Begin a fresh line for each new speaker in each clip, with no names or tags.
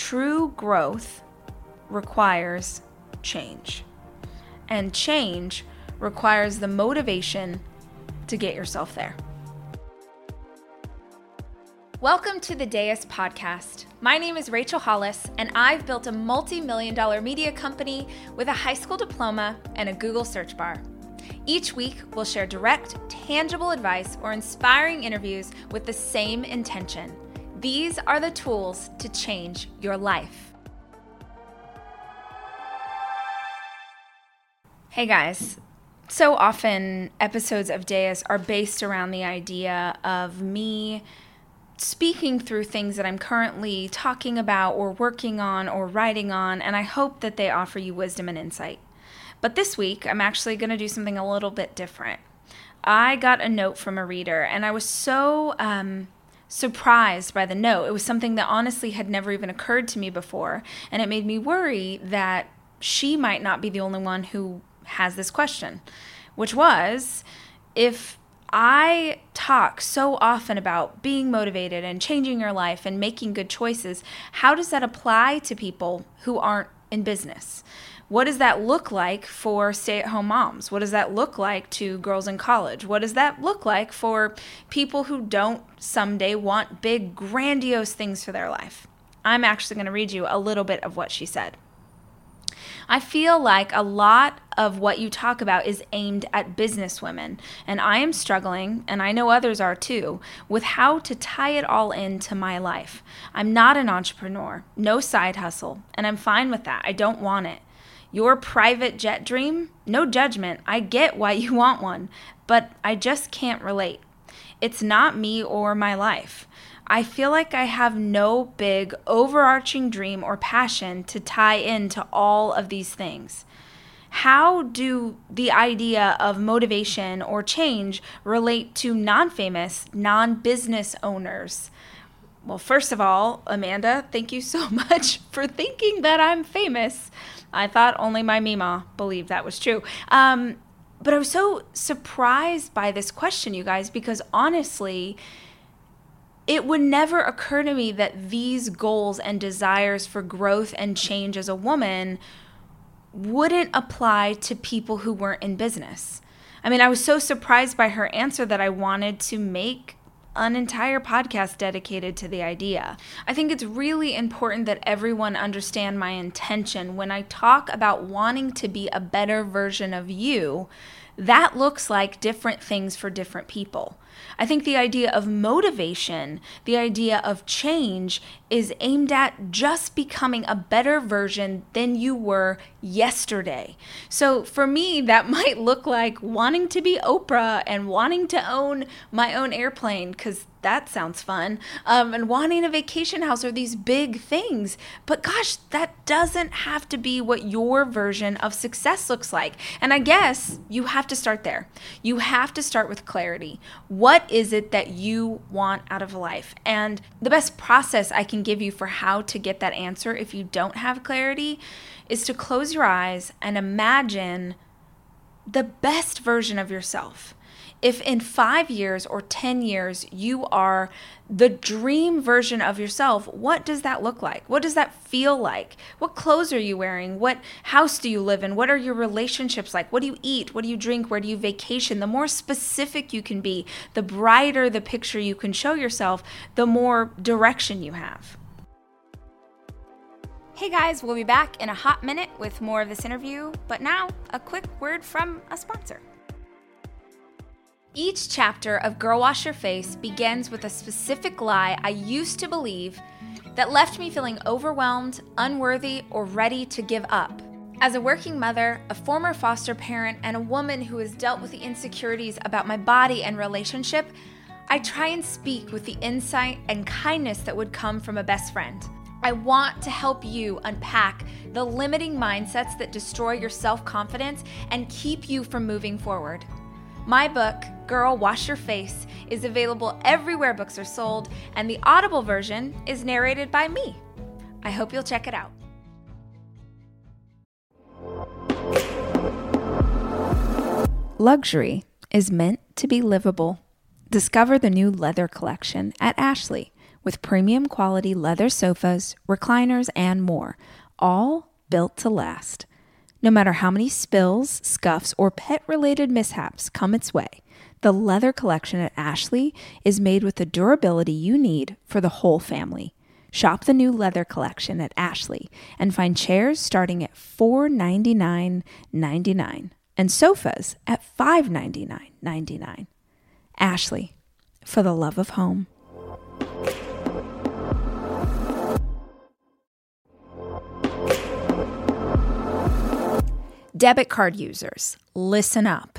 True growth requires change, and change requires the motivation to get yourself there. Welcome to the Dais podcast. My name is Rachel Hollis, and I've built a multi million dollar media company with a high school diploma and a Google search bar. Each week, we'll share direct, tangible advice or inspiring interviews with the same intention. These are the tools to change your life. Hey guys. So often, episodes of Dais are based around the idea of me speaking through things that I'm currently talking about or working on or writing on, and I hope that they offer you wisdom and insight. But this week, I'm actually going to do something a little bit different. I got a note from a reader, and I was so um, surprised by the note. It was something that honestly had never even occurred to me before, and it made me worry that she might not be the only one who has this question, which was if I talk so often about being motivated and changing your life and making good choices, how does that apply to people who aren't in business? What does that look like for stay at home moms? What does that look like to girls in college? What does that look like for people who don't someday want big, grandiose things for their life? I'm actually going to read you a little bit of what she said. I feel like a lot of what you talk about is aimed at business women, and I am struggling, and I know others are too, with how to tie it all into my life. I'm not an entrepreneur, no side hustle, and I'm fine with that. I don't want it. Your private jet dream? No judgment. I get why you want one, but I just can't relate. It's not me or my life. I feel like I have no big overarching dream or passion to tie into all of these things. How do the idea of motivation or change relate to non famous, non business owners? Well, first of all, Amanda, thank you so much for thinking that I'm famous. I thought only my Mima believed that was true. Um, but I was so surprised by this question, you guys, because honestly, it would never occur to me that these goals and desires for growth and change as a woman wouldn't apply to people who weren't in business. I mean, I was so surprised by her answer that I wanted to make an entire podcast dedicated to the idea. I think it's really important that everyone understand my intention when I talk about wanting to be a better version of you. That looks like different things for different people. I think the idea of motivation, the idea of change, is aimed at just becoming a better version than you were yesterday. So for me, that might look like wanting to be Oprah and wanting to own my own airplane because that sounds fun. Um, and wanting a vacation house are these big things. But gosh, that doesn't have to be what your version of success looks like. And I guess you have to start there. You have to start with clarity. What is it that you want out of life? And the best process I can give you for how to get that answer if you don't have clarity is to close your eyes and imagine the best version of yourself if in five years or 10 years you are the dream version of yourself, what does that look like? What does that feel like? What clothes are you wearing? What house do you live in? What are your relationships like? What do you eat? What do you drink? Where do you vacation? The more specific you can be, the brighter the picture you can show yourself, the more direction you have. Hey guys, we'll be back in a hot minute with more of this interview, but now a quick word from a sponsor. Each chapter of Girl Wash Your Face begins with a specific lie I used to believe that left me feeling overwhelmed, unworthy, or ready to give up. As a working mother, a former foster parent, and a woman who has dealt with the insecurities about my body and relationship, I try and speak with the insight and kindness that would come from a best friend. I want to help you unpack the limiting mindsets that destroy your self confidence and keep you from moving forward. My book, Girl Wash Your Face, is available everywhere books are sold, and the Audible version is narrated by me. I hope you'll check it out. Luxury is meant to be livable. Discover the new leather collection at Ashley with premium quality leather sofas, recliners, and more, all built to last. No matter how many spills, scuffs, or pet related mishaps come its way, the leather collection at Ashley is made with the durability you need for the whole family. Shop the new leather collection at Ashley and find chairs starting at $499.99 and sofas at $599.99. Ashley, for the love of home. Debit card users, listen up.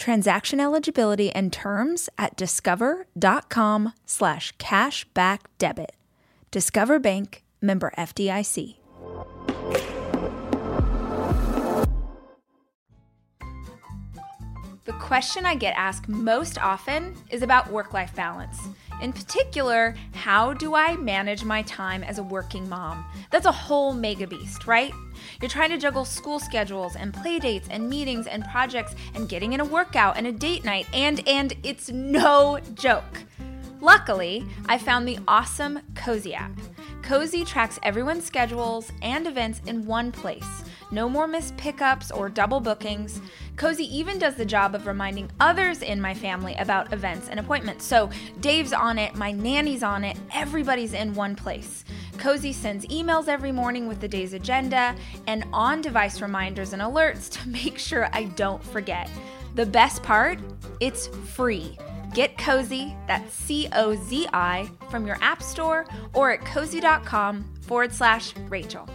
Transaction eligibility and terms at discover.com slash cashback debit. Discover Bank, member FDIC. The question I get asked most often is about work life balance. In particular, how do I manage my time as a working mom? That's a whole mega beast, right? You're trying to juggle school schedules and play dates and meetings and projects and getting in a workout and a date night and and it's no joke. Luckily, I found the awesome Cozi app. Cozi tracks everyone's schedules and events in one place. No more missed pickups or double bookings. Cozi even does the job of reminding others in my family about events and appointments. So Dave's on it, my nanny's on it, everybody's in one place. Cozi sends emails every morning with the day's agenda and on device reminders and alerts to make sure I don't forget. The best part? It's free. Get Cozi, that's C O Z I, from your App Store or at cozi.com forward slash Rachel.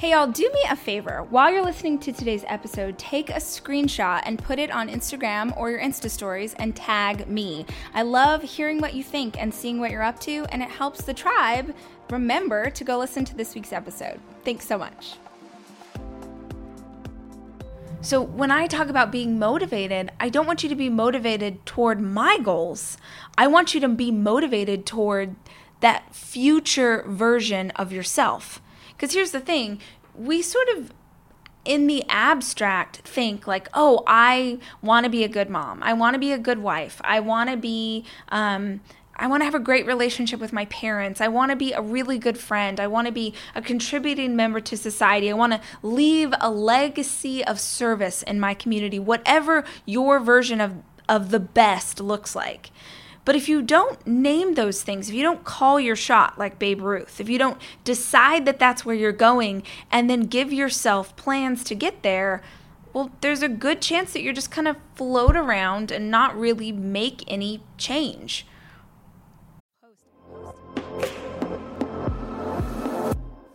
Hey, y'all, do me a favor. While you're listening to today's episode, take a screenshot and put it on Instagram or your Insta stories and tag me. I love hearing what you think and seeing what you're up to, and it helps the tribe remember to go listen to this week's episode. Thanks so much. So, when I talk about being motivated, I don't want you to be motivated toward my goals. I want you to be motivated toward that future version of yourself. Because here's the thing we sort of in the abstract think like oh i want to be a good mom i want to be a good wife i want to be um, I want to have a great relationship with my parents. I want to be a really good friend. I want to be a contributing member to society. I want to leave a legacy of service in my community, whatever your version of, of the best looks like. But if you don't name those things, if you don't call your shot like Babe Ruth, if you don't decide that that's where you're going and then give yourself plans to get there, well, there's a good chance that you're just kind of float around and not really make any change.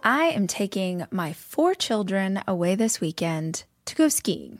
I am taking my four children away this weekend to go skiing.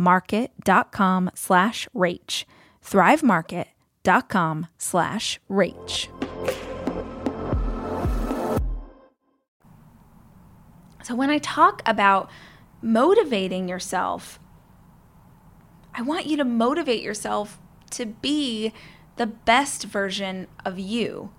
market.com slash rach. thrivemarket.com slash rach. So when I talk about motivating yourself, I want you to motivate yourself to be the best version of you.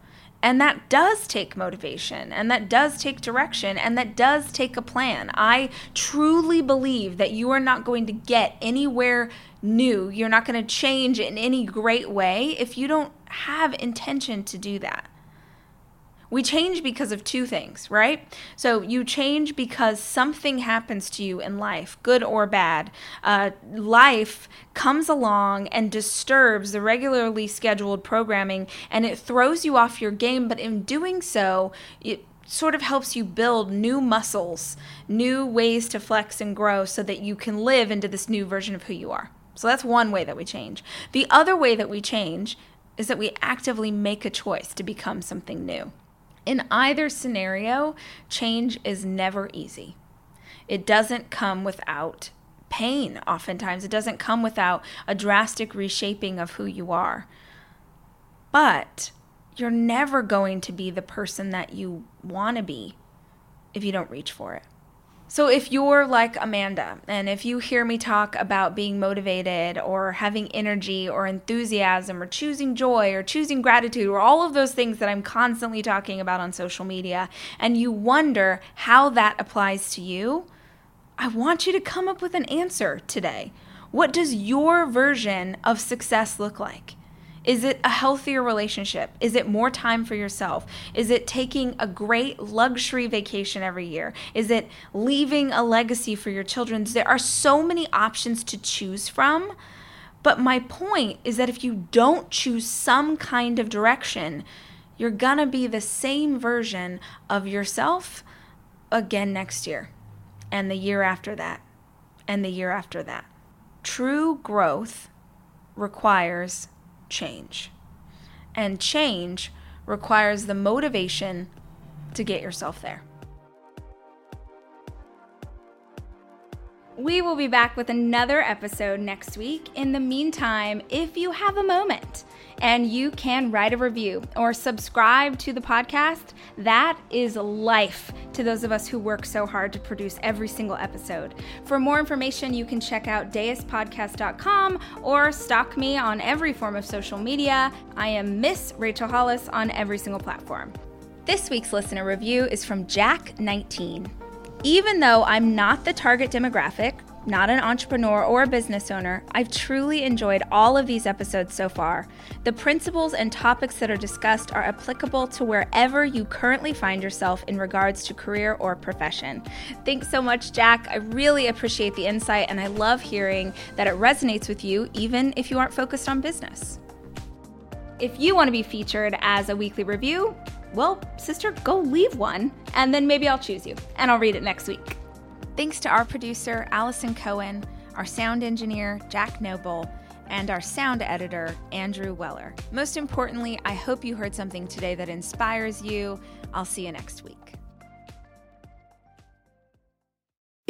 And that does take motivation and that does take direction and that does take a plan. I truly believe that you are not going to get anywhere new. You're not going to change in any great way if you don't have intention to do that. We change because of two things, right? So you change because something happens to you in life, good or bad. Uh, life comes along and disturbs the regularly scheduled programming and it throws you off your game, but in doing so, it sort of helps you build new muscles, new ways to flex and grow so that you can live into this new version of who you are. So that's one way that we change. The other way that we change is that we actively make a choice to become something new. In either scenario, change is never easy. It doesn't come without pain, oftentimes. It doesn't come without a drastic reshaping of who you are. But you're never going to be the person that you want to be if you don't reach for it. So, if you're like Amanda, and if you hear me talk about being motivated or having energy or enthusiasm or choosing joy or choosing gratitude or all of those things that I'm constantly talking about on social media, and you wonder how that applies to you, I want you to come up with an answer today. What does your version of success look like? Is it a healthier relationship? Is it more time for yourself? Is it taking a great luxury vacation every year? Is it leaving a legacy for your children? There are so many options to choose from. But my point is that if you don't choose some kind of direction, you're gonna be the same version of yourself again next year, and the year after that, and the year after that. True growth requires change. And change requires the motivation to get yourself there. We will be back with another episode next week. In the meantime, if you have a moment and you can write a review or subscribe to the podcast, that is life to those of us who work so hard to produce every single episode. For more information, you can check out daispodcast.com or stalk me on every form of social media. I am Miss Rachel Hollis on every single platform. This week's listener review is from Jack19. Even though I'm not the target demographic, not an entrepreneur or a business owner, I've truly enjoyed all of these episodes so far. The principles and topics that are discussed are applicable to wherever you currently find yourself in regards to career or profession. Thanks so much, Jack. I really appreciate the insight and I love hearing that it resonates with you, even if you aren't focused on business. If you want to be featured as a weekly review, well, sister, go leave one, and then maybe I'll choose you, and I'll read it next week. Thanks to our producer, Allison Cohen, our sound engineer, Jack Noble, and our sound editor, Andrew Weller. Most importantly, I hope you heard something today that inspires you. I'll see you next week.